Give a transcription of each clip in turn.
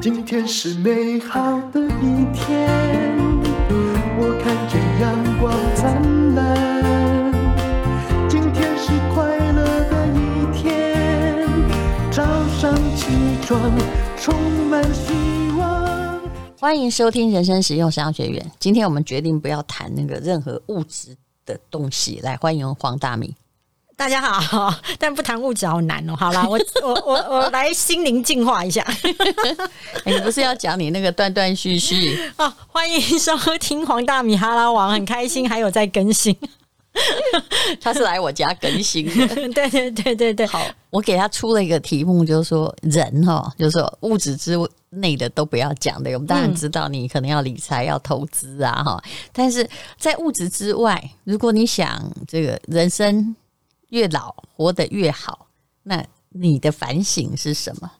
今天是美好的一天，我看见阳光灿烂。今天是快乐的一天，早上起床充满希望。欢迎收听人生实用商学院。今天我们决定不要谈那个任何物质的东西，来欢迎黄大米。大家好，但不谈物质好难哦。好啦，我 我我我来心灵净化一下。你不是要讲你那个断断续续哦？欢迎收听黄大米哈拉王，很开心，还有在更新。他是来我家更新的，对对对对对。好，我给他出了一个题目，就是说人哈，就是说物质之内的都不要讲的。我们当然知道你可能要理财、要投资啊哈，但是在物质之外，如果你想这个人生。越老活得越好，那你的反省是什么？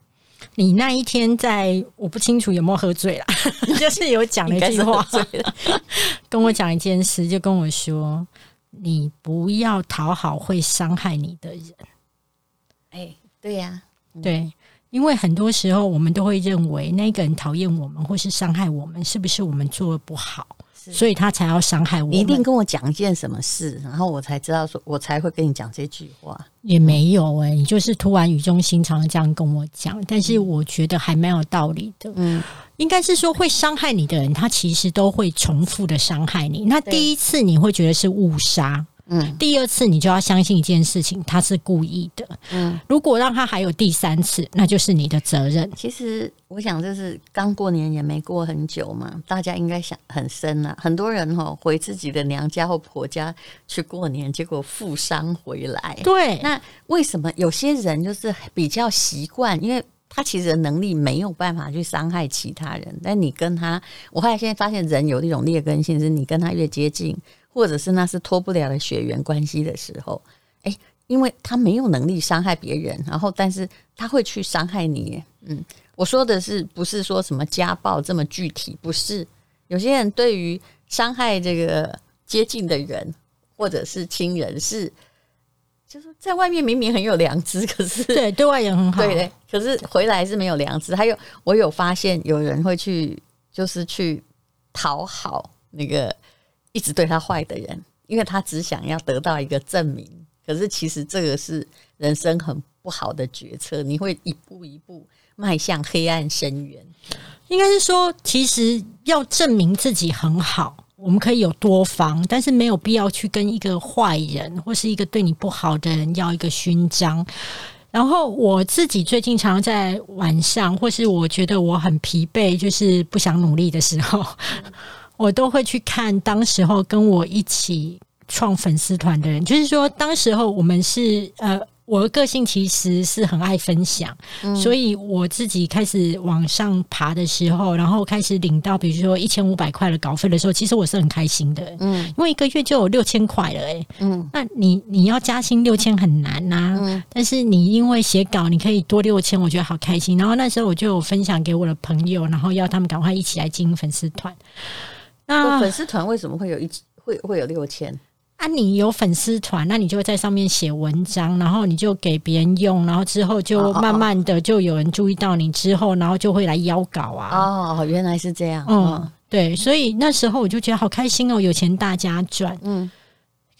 你那一天在我不清楚有没有喝醉了，就是有讲了一句话，跟我讲一件事，就跟我说：“你不要讨好会伤害你的人。”哎，对呀、啊，对，因为很多时候我们都会认为那个人讨厌我们或是伤害我们，是不是我们做的不好？所以他才要伤害我。你一定跟我讲一件什么事，然后我才知道说，我才会跟你讲这句话。也没有哎、欸，你就是突然语重心长的这样跟我讲，但是我觉得还蛮有道理的。嗯，应该是说会伤害你的人，他其实都会重复的伤害你。那第一次你会觉得是误杀。嗯，第二次你就要相信一件事情，他是故意的。嗯，如果让他还有第三次，那就是你的责任。其实我想，就是刚过年也没过很久嘛，大家应该想很深啊。很多人哈回自己的娘家或婆家去过年，结果负伤回来。对，那为什么有些人就是比较习惯？因为他其实能力没有办法去伤害其他人，但你跟他，我后来现在发现人有一种劣根性，是你跟他越接近。或者是那是脱不了的血缘关系的时候，哎，因为他没有能力伤害别人，然后但是他会去伤害你。嗯，我说的是不是说什么家暴这么具体？不是，有些人对于伤害这个接近的人或者是亲人是，就是在外面明明很有良知，可是对对外也很好，对，可是回来是没有良知。还有，我有发现有人会去，就是去讨好那个。一直对他坏的人，因为他只想要得到一个证明。可是其实这个是人生很不好的决策，你会一步一步迈向黑暗深渊。应该是说，其实要证明自己很好，我们可以有多方，但是没有必要去跟一个坏人或是一个对你不好的人要一个勋章。然后我自己最近常常在晚上，或是我觉得我很疲惫，就是不想努力的时候。嗯我都会去看当时候跟我一起创粉丝团的人，就是说，当时候我们是呃，我的个性其实是很爱分享，嗯、所以我自己开始往上爬的时候，然后开始领到比如说一千五百块的稿费的时候，其实我是很开心的，嗯，因为一个月就有六千块了，哎，嗯，那你你要加薪六千很难呐、啊，嗯，但是你因为写稿你可以多六千，我觉得好开心。然后那时候我就有分享给我的朋友，然后要他们赶快一起来经营粉丝团。那粉丝团为什么会有一会会有六千啊？你有粉丝团，那你就会在上面写文章，然后你就给别人用，然后之后就慢慢的就有人注意到你，之后然后就会来邀稿啊。哦，原来是这样。嗯，对，所以那时候我就觉得好开心哦，有钱大家赚。嗯。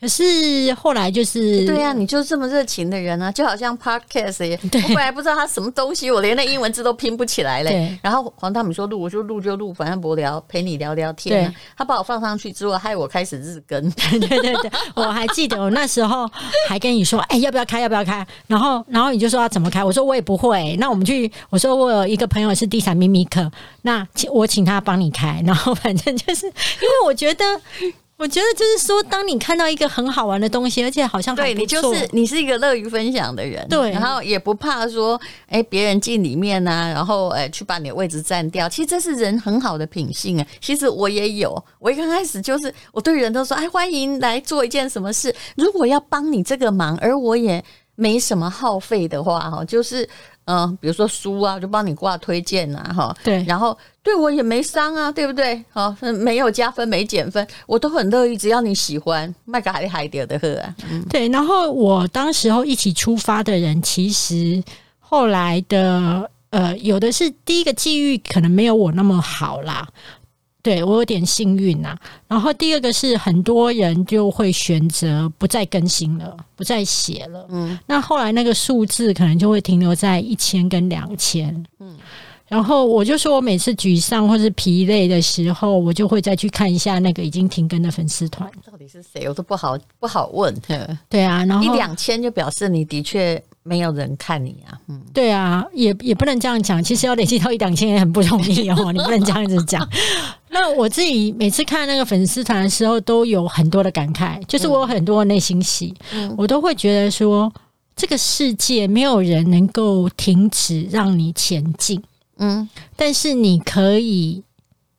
可是后来就是对呀、啊，你就是这么热情的人啊，就好像 Podcast 也，我本来不知道他什么东西，我连那英文字都拼不起来嘞。然后黄大米说录，我说录就录，反正不聊陪你聊聊天、啊。他把我放上去之后，害我开始日更。对对对，我还记得我那时候还跟你说，哎、欸，要不要开？要不要开？然后然后你就说要怎么开？我说我也不会。那我们去，我说我有一个朋友是地产秘密客，那我请他帮你开。然后反正就是因为我觉得。我觉得就是说，当你看到一个很好玩的东西，而且好像对，你就是你是一个乐于分享的人，对，然后也不怕说，哎，别人进里面啊，然后哎，去把你的位置占掉。其实这是人很好的品性啊。其实我也有，我一刚开始就是我对人都说，哎，欢迎来做一件什么事。如果要帮你这个忙，而我也没什么耗费的话，哈，就是嗯、呃，比如说书啊，就帮你挂推荐呐，哈，对，然后对我也没伤啊，对不对？好，没有加分，没减分，我都很乐意，只要你喜欢，卖个海海点的喝啊，嗯，对。然后我当时候一起出发的人，其实后来的呃，有的是第一个际遇可能没有我那么好啦。对，我有点幸运呐、啊，然后第二个是很多人就会选择不再更新了，不再写了。嗯，那后来那个数字可能就会停留在一千跟两千。嗯，然后我就说我每次沮丧或是疲累的时候，我就会再去看一下那个已经停更的粉丝团，到底是谁，我都不好不好问。对啊，然后一两千就表示你的确。没有人看你啊，嗯，对啊，也也不能这样讲。其实要累积到一两千也很不容易哦，你不能这样子讲。那我自己每次看那个粉丝团的时候，都有很多的感慨，就是我有很多的内心戏，嗯，我都会觉得说，这个世界没有人能够停止让你前进，嗯，但是你可以，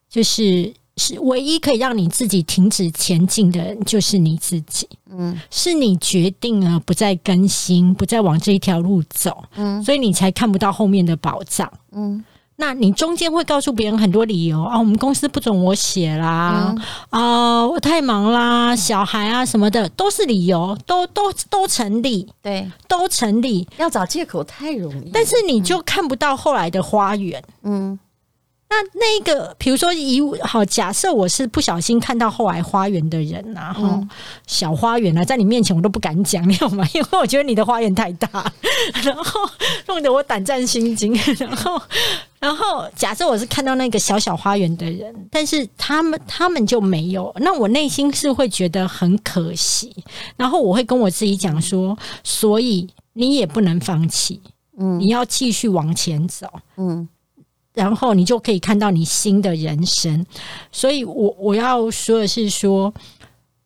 就是。是唯一可以让你自己停止前进的，就是你自己。嗯，是你决定了不再更新，不再往这一条路走。嗯，所以你才看不到后面的宝藏。嗯，那你中间会告诉别人很多理由啊，我们公司不准我写啦，啊、嗯呃，我太忙啦，小孩啊什么的都是理由，都都都成立。对，都成立。要找借口太容易，但是你就看不到后来的花园。嗯。那那个，比如说以好假设我是不小心看到后来花园的人呐、啊，哈、嗯，小花园啊，在你面前我都不敢讲，你知道吗？因为我觉得你的花园太大，然后弄得我胆战心惊。然后，然后假设我是看到那个小小花园的人，但是他们他们就没有，那我内心是会觉得很可惜。然后我会跟我自己讲说，所以你也不能放弃，嗯，你要继续往前走，嗯。然后你就可以看到你新的人生，所以我我要说的是说，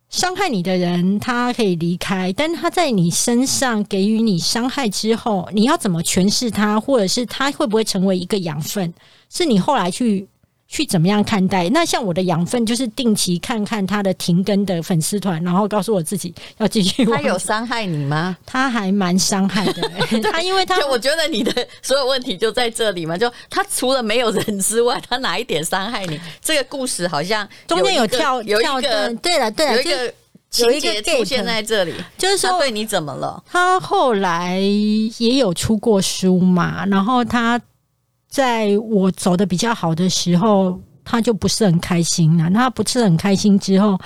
伤害你的人他可以离开，但他在你身上给予你伤害之后，你要怎么诠释他，或者是他会不会成为一个养分，是你后来去。去怎么样看待？那像我的养分就是定期看看他的停更的粉丝团，然后告诉我自己要继续。他有伤害你吗？他还蛮伤害的、欸。他因为他，我觉得你的 所有问题就在这里嘛。就他除了没有人之外，他哪一点伤害你？这个故事好像中间有跳有一个对了对了，有一个情节出现在这里，就是说对你怎么了？他后来也有出过书嘛，然后他。在我走的比较好的时候，他就不是很开心了。那他不是很开心之后，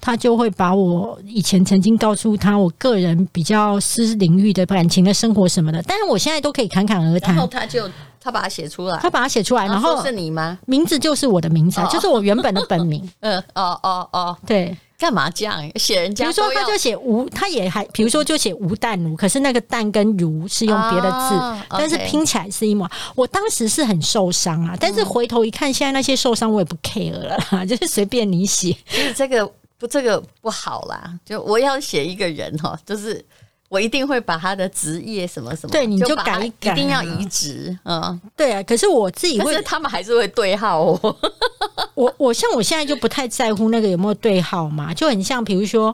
他就会把我以前曾经告诉他我个人比较私领域的感情的生活什么的，但是我现在都可以侃侃而谈。然后他就他把它写出来，他把它写出来，然后是你吗？名字就是我的名字，就是我原本的本名。嗯，哦哦哦，对。干嘛这样写人家？比如说，他就写吴，他也还，比如说就写吴淡如，可是那个“淡”跟“如”是用别的字，啊、但是拼起来是一模。我当时是很受伤啊，但是回头一看，现在那些受伤我也不 care 了啦，就是随便你写。就是这个不，这个不好啦。就我要写一个人哈，就是。我一定会把他的职业什么什么，对，你就改一改，一定要移植，嗯，对啊。可是我自己会，可是他们还是会对号哦。我我像我现在就不太在乎那个有没有对号嘛，就很像比如说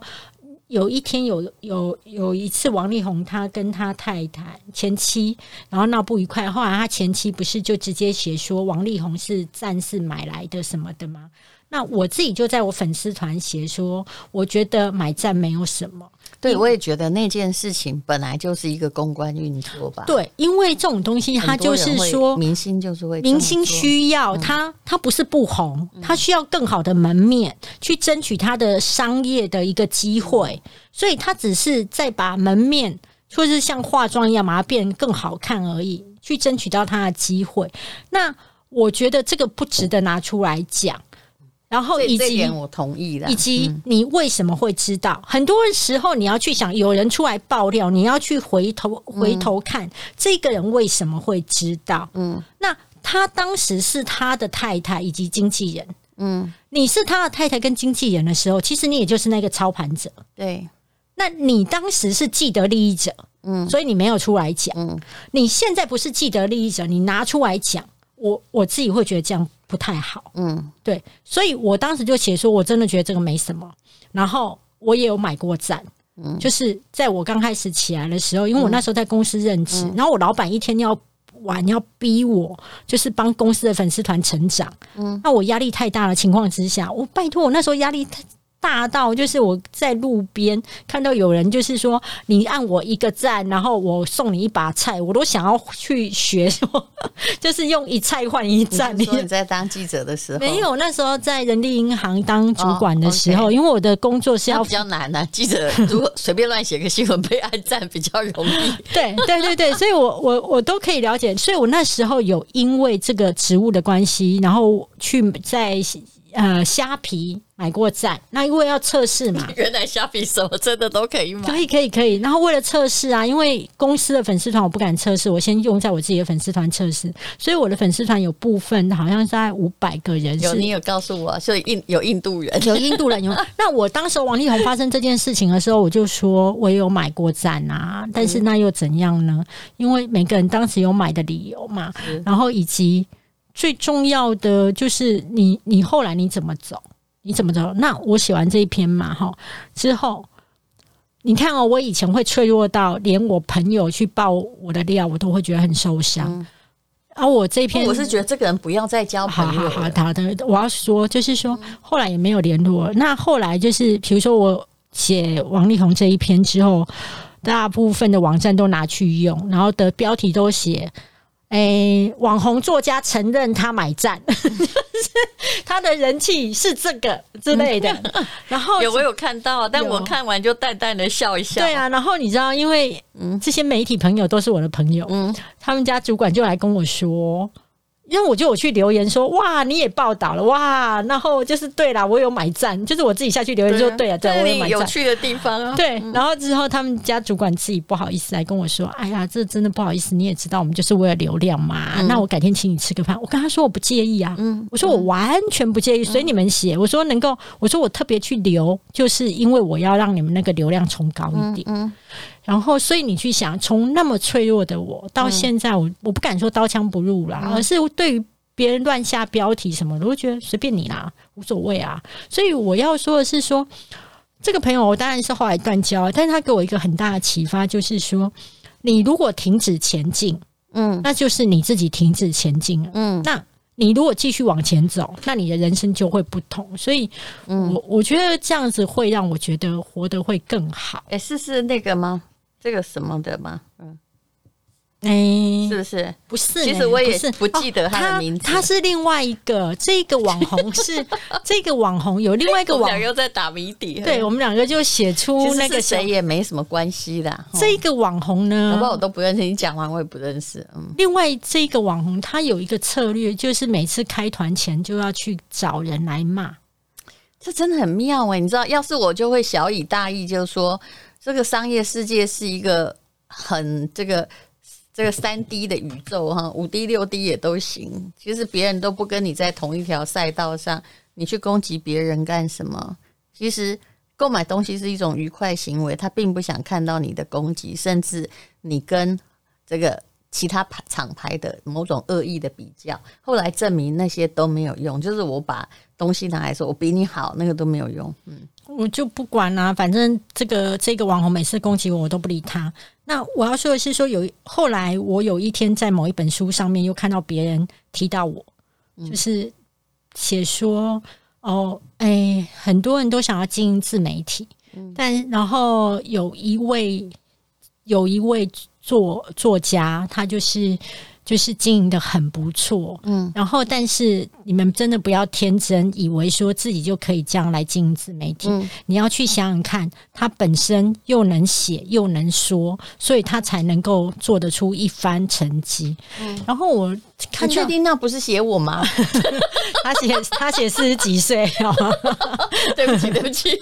有一天有有有一次王力宏他跟他太太前妻然后闹不愉快，后来他前妻不是就直接写说王力宏是战士买来的什么的吗？那我自己就在我粉丝团写说，我觉得买赞没有什么。对，我也觉得那件事情本来就是一个公关运作吧。对，因为这种东西，它就是说明星就是会明星需要他，他不是不红，他需要更好的门面去争取他的商业的一个机会，所以他只是在把门面，或是像化妆一样把它变更好看而已，去争取到他的机会。那我觉得这个不值得拿出来讲。然后以及我同意的，以及你为什么会知道？很多时候你要去想，有人出来爆料，你要去回头回头看这个人为什么会知道？嗯，那他当时是他的太太以及经纪人，嗯，你是他的太太跟经纪人的时候，其实你也就是那个操盘者，对。那你当时是既得利益者，嗯，所以你没有出来讲，嗯，你现在不是既得利益者，你拿出来讲，我我自己会觉得这样。不太好，嗯，对，所以我当时就写说，我真的觉得这个没什么，然后我也有买过赞，嗯，就是在我刚开始起来的时候，因为我那时候在公司任职，嗯、然后我老板一天要玩要逼我，就是帮公司的粉丝团成长，嗯，那我压力太大的情况之下，我拜托我那时候压力太。大到就是我在路边看到有人，就是说你按我一个赞，然后我送你一把菜，我都想要去学，说 就是用一菜换一赞。你在当记者的时候没有？那时候在人力银行当主管的时候，哦 okay、因为我的工作是要比较难的、啊。记者如果随便乱写个新闻被按赞比较容易。对对对对，所以我我我都可以了解。所以我那时候有因为这个职务的关系，然后去在。呃，虾皮买过赞，那因为要测试嘛。原来虾皮什么真的都可以买，可以可以可以。然后为了测试啊，因为公司的粉丝团我不敢测试，我先用在我自己的粉丝团测试。所以我的粉丝团有部分好像在五百个人是。有你有告诉我，所以印 有印度人，有印度人有。那我当时王力宏发生这件事情的时候，我就说我也有买过站啊，但是那又怎样呢？因为每个人当时有买的理由嘛，然后以及。最重要的就是你，你后来你怎么走？你怎么走？那我写完这一篇嘛，哈，之后你看哦，我以前会脆弱到连我朋友去爆我的料，我都会觉得很受伤。嗯、而我这篇，我是觉得这个人不要再交朋友。好好好，好的，我要说，就是说后来也没有联络。那后来就是，比如说我写王力宏这一篇之后，大部分的网站都拿去用，然后的标题都写。诶、欸，网红作家承认他买赞，他的人气是这个之类的。然后 有我有看到，但我看完就淡淡的笑一笑。对啊，然后你知道，因为嗯，这些媒体朋友都是我的朋友，嗯，他们家主管就来跟我说。因为我就有去留言说，哇，你也报道了哇，然后就是对啦，我有买赞，就是我自己下去留言说对啊，对，我有买赞。有趣的地方啊，对，然后之后他们家主管自己不好意思来跟我说，哎呀，这真的不好意思，你也知道我们就是为了流量嘛，嗯、那我改天请你吃个饭。我跟他说我不介意啊，嗯，我说我完全不介意，随你们写。我说能够，我说我特别去留，就是因为我要让你们那个流量冲高一点。嗯。嗯然后，所以你去想，从那么脆弱的我到现在我，我、嗯、我不敢说刀枪不入啦，嗯、而是对于别人乱下标题什么的，我觉得随便你啦，无所谓啊。所以我要说的是说，说这个朋友我当然是后来断交，但是他给我一个很大的启发，就是说，你如果停止前进，嗯，那就是你自己停止前进了，嗯，那你如果继续往前走，那你的人生就会不同。所以我，我、嗯、我觉得这样子会让我觉得活得会更好。哎，是是那个吗？这个什么的吗？嗯，哎、欸，是不是？不是，其实我也是不记得他的名字。哦、他，他是另外一个，这个网红是 这个网红有另外一个网红，我们两个在打谜底。对，我们两个就写出那个谁也没什么关系的。这个网红呢，我我都不认识。你讲完我也不认识。嗯，另外这个网红他有一个策略，就是每次开团前就要去找人来骂，这真的很妙哎、欸！你知道，要是我就会小以大意，就是说。这个商业世界是一个很这个这个三 D 的宇宙哈，五 D 六 D 也都行。其实别人都不跟你在同一条赛道上，你去攻击别人干什么？其实购买东西是一种愉快行为，他并不想看到你的攻击，甚至你跟这个其他牌厂牌的某种恶意的比较。后来证明那些都没有用，就是我把东西拿来说，我比你好，那个都没有用。嗯。我就不管啦、啊，反正这个这个网红每次攻击我，我都不理他。那我要说的是，说有后来我有一天在某一本书上面又看到别人提到我，嗯、就是写说哦，哎，很多人都想要经营自媒体，嗯、但然后有一位有一位作作家，他就是。就是经营的很不错，嗯，然后但是你们真的不要天真，以为说自己就可以这样来经营自媒体。嗯，你要去想想看，他本身又能写又能说，所以他才能够做得出一番成绩。嗯，然后我看确定那不是写我吗？他写他写四十几岁，对不起对不起，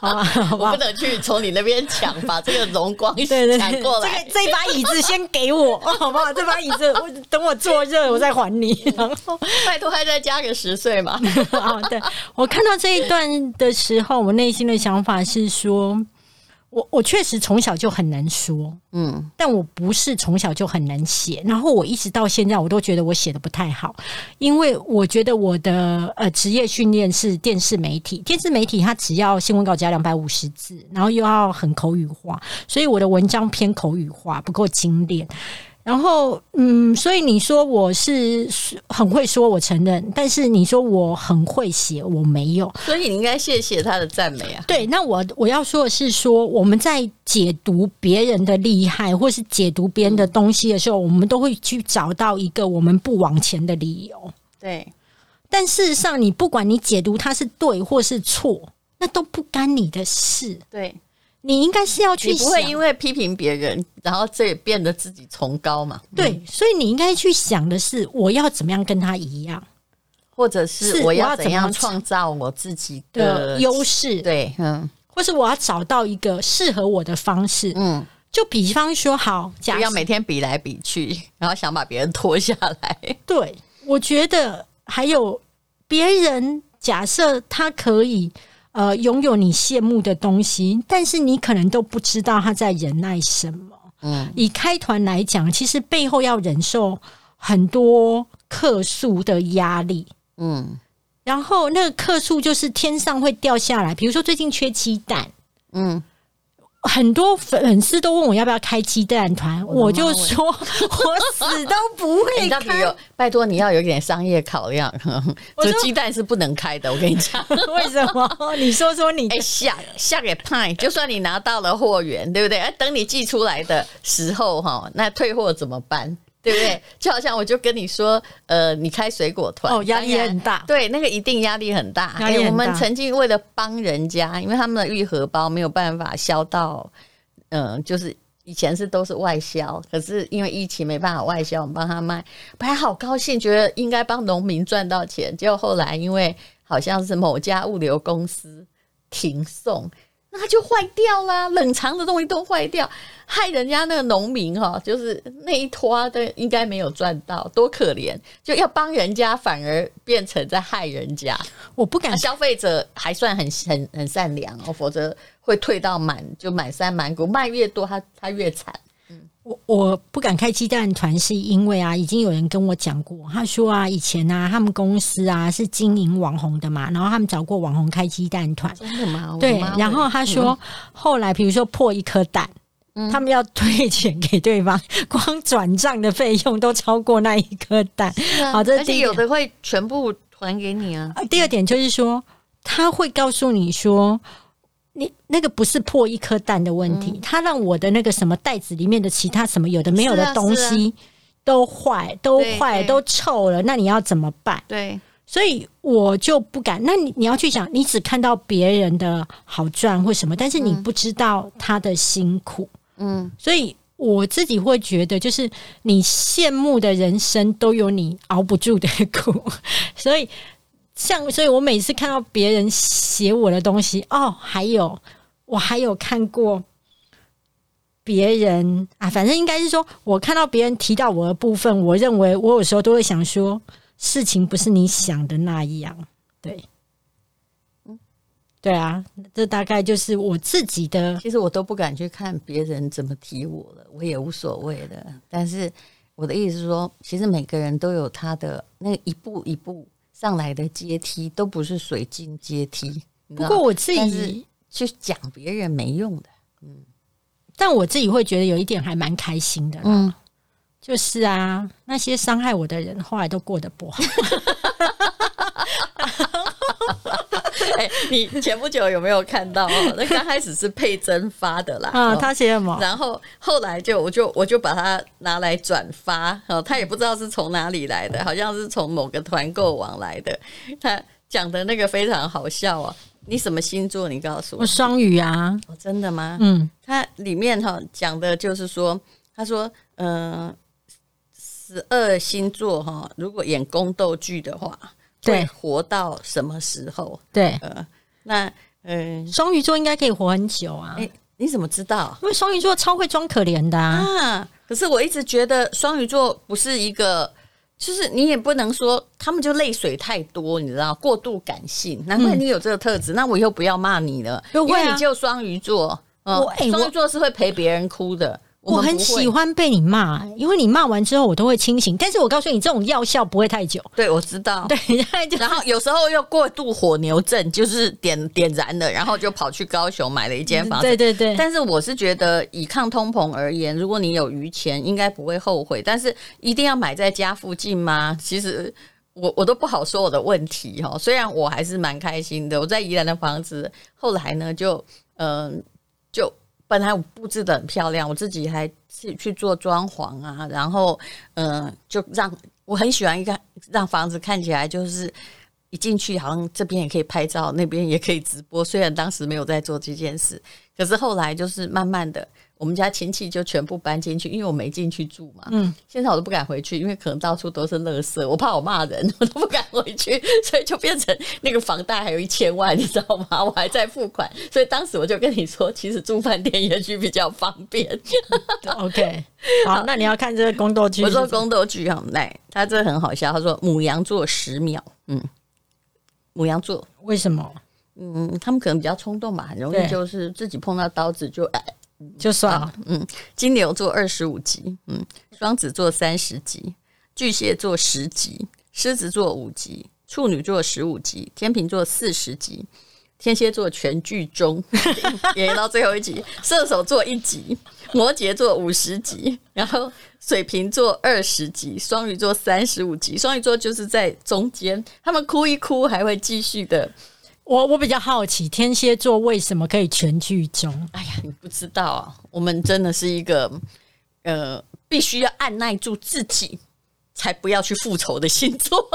好吧，好吧，我不能去从你那边抢，把这个荣光抢过来。这这把椅子先给我，好不好？这把椅子。我等我坐热，我再还你。然后 拜托，还再加个十岁嘛？啊，对，我看到这一段的时候，我内心的想法是说，我我确实从小就很难说，嗯，但我不是从小就很难写。然后我一直到现在，我都觉得我写的不太好，因为我觉得我的呃职业训练是电视媒体，电视媒体它只要新闻稿加两百五十字，然后又要很口语化，所以我的文章偏口语化，不够精炼。然后，嗯，所以你说我是很会说，我承认。但是你说我很会写，我没有。所以你应该谢谢他的赞美啊。对，那我我要说的是说，我们在解读别人的厉害，或是解读别人的东西的时候，我们都会去找到一个我们不往前的理由。对，但事实上，你不管你解读他是对或是错，那都不干你的事。对。你应该是要去，你不会因为批评别人，然后这也变得自己崇高嘛？对，所以你应该去想的是，我要怎么样跟他一样，或者是我要怎样创造我自己的优势？对，嗯，或是我要找到一个适合我的方式。嗯，就比方说，好，不要每天比来比去，然后想把别人拖下来。对，我觉得还有别人，假设他可以。呃，拥有你羡慕的东西，但是你可能都不知道他在忍耐什么。嗯，以开团来讲，其实背后要忍受很多客诉的压力。嗯，然后那个客诉就是天上会掉下来，比如说最近缺鸡蛋。嗯。很多粉丝都问我要不要开鸡蛋团，我就说 我死都不会开。拜托你要有点商业考量，这鸡蛋是不能开的。我跟你讲，为什么？你说说你哎下下给派，就算你拿到了货源，对不对？哎，等你寄出来的时候哈，那退货怎么办？对不对？就好像我就跟你说，呃，你开水果团哦，压力很大。对，那个一定压力很大。哎、欸，我们曾经为了帮人家，因为他们的愈合包没有办法销到，嗯、呃，就是以前是都是外销，可是因为疫情没办法外销，我们帮他卖，本来好高兴，觉得应该帮农民赚到钱。结果后来因为好像是某家物流公司停送。那就坏掉啦，冷藏的东西都坏掉，害人家那个农民哈，就是那一拖的应该没有赚到，多可怜！就要帮人家，反而变成在害人家。我不敢，消费者还算很很很善良哦，否则会退到满就满山满谷，卖越多他他越惨。我我不敢开鸡蛋团，是因为啊，已经有人跟我讲过，他说啊，以前啊，他们公司啊是经营网红的嘛，然后他们找过网红开鸡蛋团，真的吗？对，然后他说，嗯、后来比如说破一颗蛋，嗯、他们要退钱给对方，光转账的费用都超过那一颗蛋。啊、好，这第一，而且有的会全部还给你啊。第二点就是说，他会告诉你说。你那个不是破一颗蛋的问题，嗯、他让我的那个什么袋子里面的其他什么有的没有的东西都坏，都坏，都臭了。那你要怎么办？对，所以我就不敢。那你你要去想，你只看到别人的好赚或什么，但是你不知道他的辛苦。嗯，所以我自己会觉得，就是你羡慕的人生都有你熬不住的苦，所以。像，所以我每次看到别人写我的东西，哦，还有我还有看过别人啊，反正应该是说，我看到别人提到我的部分，我认为我有时候都会想说，事情不是你想的那样，对，嗯，对啊，这大概就是我自己的。其实我都不敢去看别人怎么提我了，我也无所谓的。但是我的意思是说，其实每个人都有他的那一步一步。上来的阶梯都不是水晶阶梯，不过我自己去讲别人没用的，嗯，但我自己会觉得有一点还蛮开心的，嗯，就是啊，那些伤害我的人后来都过得不好。哎、欸，你前不久有没有看到？那刚开始是佩珍发的啦，啊，他写什么？然后后来就我就我就把它拿来转发，哦，他也不知道是从哪里来的，好像是从某个团购网来的。他讲的那个非常好笑哦。你什么星座？你告诉我。我双鱼啊。哦，真的吗？嗯。他里面哈讲的就是说，他说，嗯、呃，十二星座哈，如果演宫斗剧的话。对，活到什么时候？对，呃，那嗯，双鱼座应该可以活很久啊。哎，你怎么知道？因为双鱼座超会装可怜的啊，啊。可是我一直觉得双鱼座不是一个，就是你也不能说他们就泪水太多，你知道，过度感性。难怪你有这个特质，嗯、那我以后不要骂你了，因为你就双鱼座。双鱼座是会陪别人哭的。我，很喜欢被你骂，因为你骂完之后我都会清醒。但是我告诉你，这种药效不会太久。对，我知道。对，然后有时候又过度火牛症，就是点点燃了，然后就跑去高雄买了一间房子。对对对。但是我是觉得，以抗通膨而言，如果你有余钱，应该不会后悔。但是一定要买在家附近吗？其实我我都不好说我的问题哈。虽然我还是蛮开心的，我在宜兰的房子，后来呢就嗯、呃、就。本来我布置得很漂亮，我自己还自己去做装潢啊，然后嗯、就让我很喜欢一个让房子看起来就是一进去好像这边也可以拍照，那边也可以直播。虽然当时没有在做这件事，可是后来就是慢慢的。我们家亲戚就全部搬进去，因为我没进去住嘛。嗯，现在我都不敢回去，因为可能到处都是垃圾，我怕我骂人，我都不敢回去，所以就变成那个房贷还有一千万，你知道吗？我还在付款，所以当时我就跟你说，其实住饭店也许比较方便。OK，好，那你要看这个宫斗剧，我说宫斗剧很来，他这很好笑，他说母羊座十秒，嗯，母羊座为什么？嗯，他们可能比较冲动吧，很容易就是自己碰到刀子就哎。就算了，嗯，金牛座二十五集，嗯，双子座三十集，巨蟹座十集，狮子座五集，处女座十五集，天秤座四十集，天蝎座全剧终，演到最后一集，射手座一集，摩羯座五十集，然后水瓶座二十集，双鱼座三十五集，双鱼座就是在中间，他们哭一哭还会继续的。我我比较好奇，天蝎座为什么可以全剧终？哎呀，你不知道啊！我们真的是一个呃，必须要按耐住自己，才不要去复仇的星座。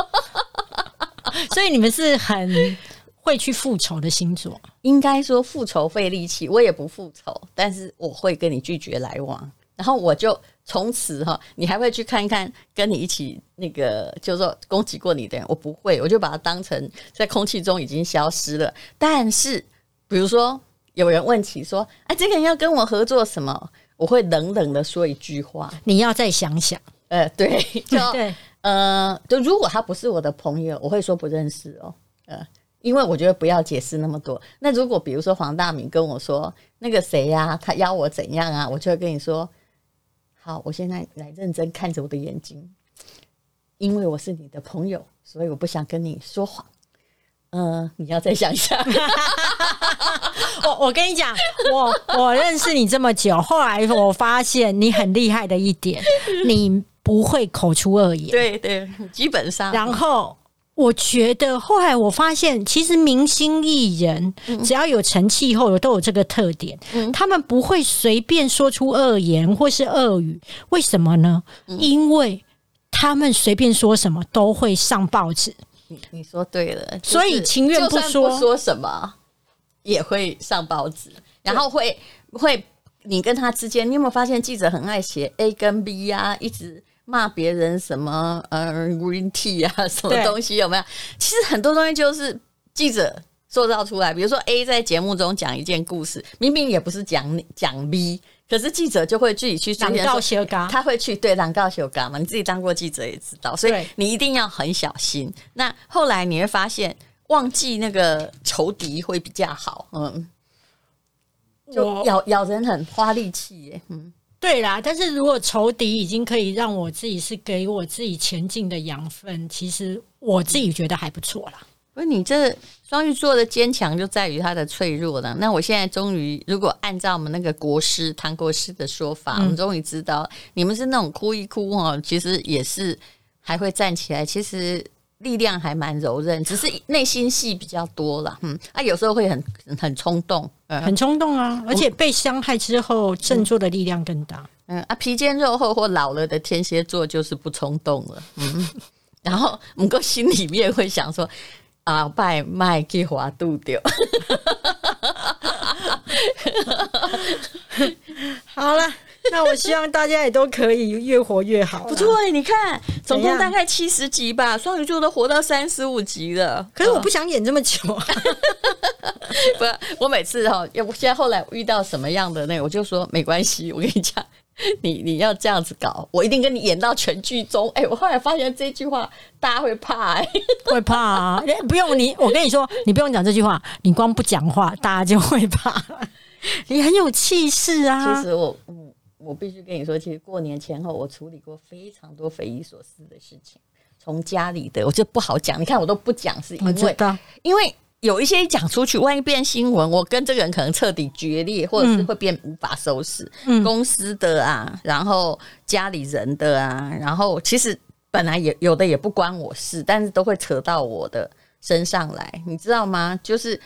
所以你们是很会去复仇的星座。应该说复仇费力气，我也不复仇，但是我会跟你拒绝来往，然后我就。从此哈，你还会去看一看跟你一起那个，就是说攻击过你的人，我不会，我就把它当成在空气中已经消失了。但是，比如说有人问起说，哎，这个人要跟我合作什么？我会冷冷的说一句话，你要再想想。呃，对，就对，呃，就如果他不是我的朋友，我会说不认识哦。呃，因为我觉得不要解释那么多。那如果比如说黄大明跟我说那个谁呀、啊，他邀我怎样啊，我就会跟你说。好，我现在来认真看着我的眼睛，因为我是你的朋友，所以我不想跟你说谎。嗯、呃，你要再想一下。我我跟你讲，我我认识你这么久，后来我发现你很厉害的一点，你不会口出恶言。对对，基本上。然后。我觉得后来我发现，其实明星艺人只要有成气候，都有这个特点，他们不会随便说出恶言或是恶语。为什么呢？因为他们随便说什么都会上报纸。你你说对了，所以情愿不说，说什么也会上报纸，然后会会你跟他之间，你有没有发现记者很爱写 A 跟 B 呀，一直。骂别人什么呃 green tea 啊，什么东西有没有？其实很多东西就是记者塑造出来。比如说 A 在节目中讲一件故事，明明也不是讲讲 B，可是记者就会自己去说。告修他会去对让告修嘎嘛？你自己当过记者也知道，所以你一定要很小心。那后来你会发现，忘记那个仇敌会比较好。嗯，就咬咬人很花力气耶。嗯。对啦，但是如果仇敌已经可以让我自己是给我自己前进的养分，其实我自己觉得还不错啦。不是你这双鱼座的坚强就在于它的脆弱了。那我现在终于，如果按照我们那个国师唐国师的说法，嗯、我们终于知道你们是那种哭一哭哈，其实也是还会站起来。其实。力量还蛮柔韧，只是内心戏比较多了。嗯，啊，有时候会很很冲动，嗯，很冲动啊，而且被伤害之后振作的力量更大。嗯啊，皮坚肉厚或老了的天蝎座就是不冲动了。嗯，然后我们心里面会想说啊，拜麦给华度掉。好了。那我希望大家也都可以越活越好。不错，你看，总共大概七十集吧，双鱼座都活到三十五集了。可是我不想演这么久。不，我每次哈，要不现在后来遇到什么样的那个，我就说没关系。我跟你讲，你 你要这样子搞，我一定跟你演到全剧终。哎，我后来发现这句话大家会怕，哎，会怕啊！不用你，我跟你说，你不用讲这句话，你光不讲话，大家就会怕。你很有气势啊！其实我，我我必须跟你说，其实过年前后，我处理过非常多匪夷所思的事情。从家里的，我就不好讲。你看，我都不讲，是因为因为有一些一讲出去，万一变新闻，我跟这个人可能彻底决裂，或者是会变无法收拾。嗯、公司的啊，然后家里人的啊，然后其实本来也有的也不关我事，但是都会扯到我的身上来，你知道吗？就是。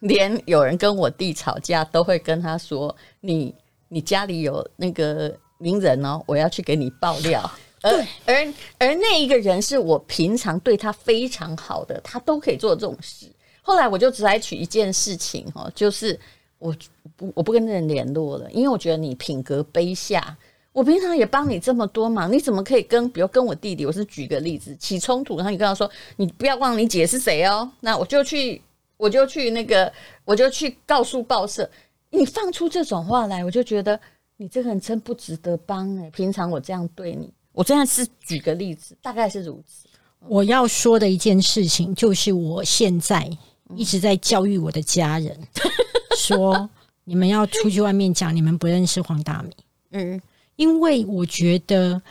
连有人跟我弟吵架，都会跟他说：“你你家里有那个名人哦，我要去给你爆料。”而而而那一个人是我平常对他非常好的，他都可以做这种事。后来我就只采取一件事情哦，就是我不我不跟那人联络了，因为我觉得你品格卑下。我平常也帮你这么多忙，你怎么可以跟比如跟我弟弟？我是举个例子起冲突，然后你跟他说：“你不要忘了你姐是谁哦。”那我就去。我就去那个，我就去告诉报社，你放出这种话来，我就觉得你这个人真不值得帮哎。平常我这样对你，我真的是举个例子，大概是如此。我要说的一件事情就是，我现在一直在教育我的家人，说你们要出去外面讲，你们不认识黄大米，嗯，因为我觉得，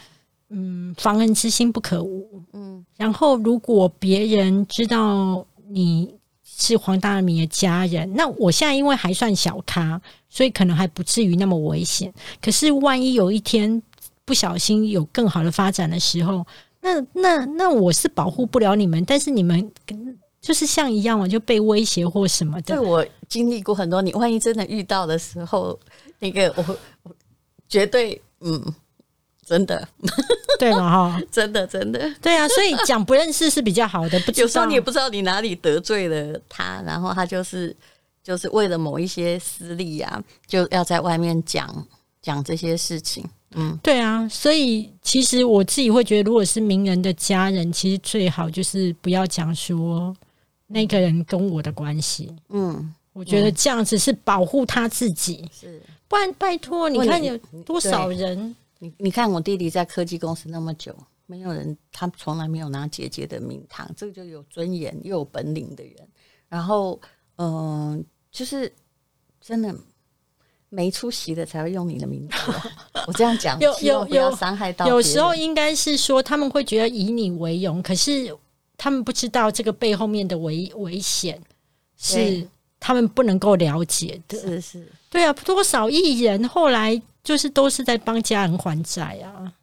嗯，防人之心不可无，嗯，然后如果别人知道你。是黄大明的家人，那我现在因为还算小咖，所以可能还不至于那么危险。可是万一有一天不小心有更好的发展的时候，那那那我是保护不了你们，但是你们就是像一样嘛，就被威胁或什么的。对，我经历过很多，你万一真的遇到的时候，那个我我绝对嗯。真的，对嘛哈？真的，真的，对啊，所以讲不认识是比较好的。不，有时候你也不知道你哪里得罪了他，然后他就是就是为了某一些私利啊，就要在外面讲讲这些事情。嗯，对啊，所以其实我自己会觉得，如果是名人的家人，其实最好就是不要讲说那个人跟我的关系。嗯，我觉得这样子是保护他自己。是，不然拜托，你看有多少人。你你看，我弟弟在科技公司那么久，没有人，他从来没有拿姐姐的名堂，这个就有尊严又有本领的人。然后，嗯、呃，就是真的没出息的才会用你的名字。我这样讲，有有有伤害到。有时候应该是说他们会觉得以你为荣，可是他们不知道这个背后面的危危险是他们不能够了解的。是是，对啊，多少艺人后来。就是都是在帮家人还债啊，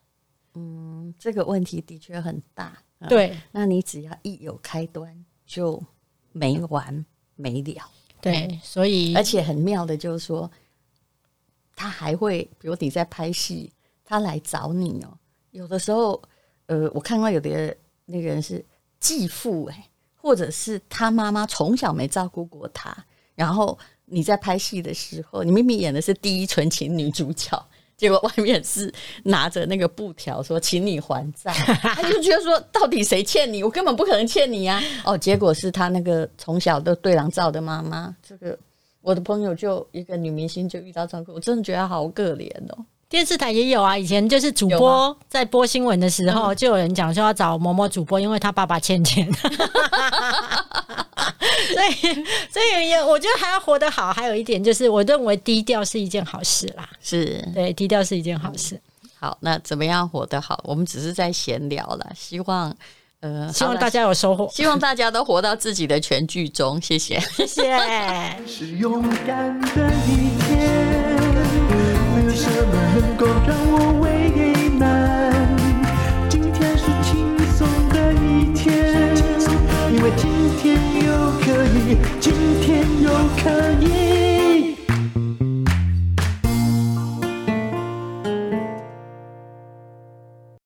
嗯，这个问题的确很大。对，嗯，那你只要一有开端，就没完没了。对，所以而且很妙的就是说，他还会，比如你在拍戏，他来找你哦。有的时候，呃，我看到有的那个人是继父哎，或者是他妈妈从小没照顾过他，然后。你在拍戏的时候，你明明演的是第一纯情女主角，结果外面是拿着那个布条说“请你还债”，他就觉得说到底谁欠你？我根本不可能欠你呀！哦，结果是他那个从小都对狼照的妈妈。这个我的朋友就一个女明星就遇到这样，我真的觉得好可怜哦。电视台也有啊，以前就是主播在播新闻的时候，就有人讲说要找某某主播，因为他爸爸欠钱。所以，所以也我觉得还要活得好。还有一点就是，我认为低调是一件好事啦。是对，低调是一件好事。好，那怎么样活得好？我们只是在闲聊了。希望呃，希望大家有收获。希望大家都活到自己的全剧终。谢谢，谢谢。是勇敢的一天，没有什么能够让我为今天又可以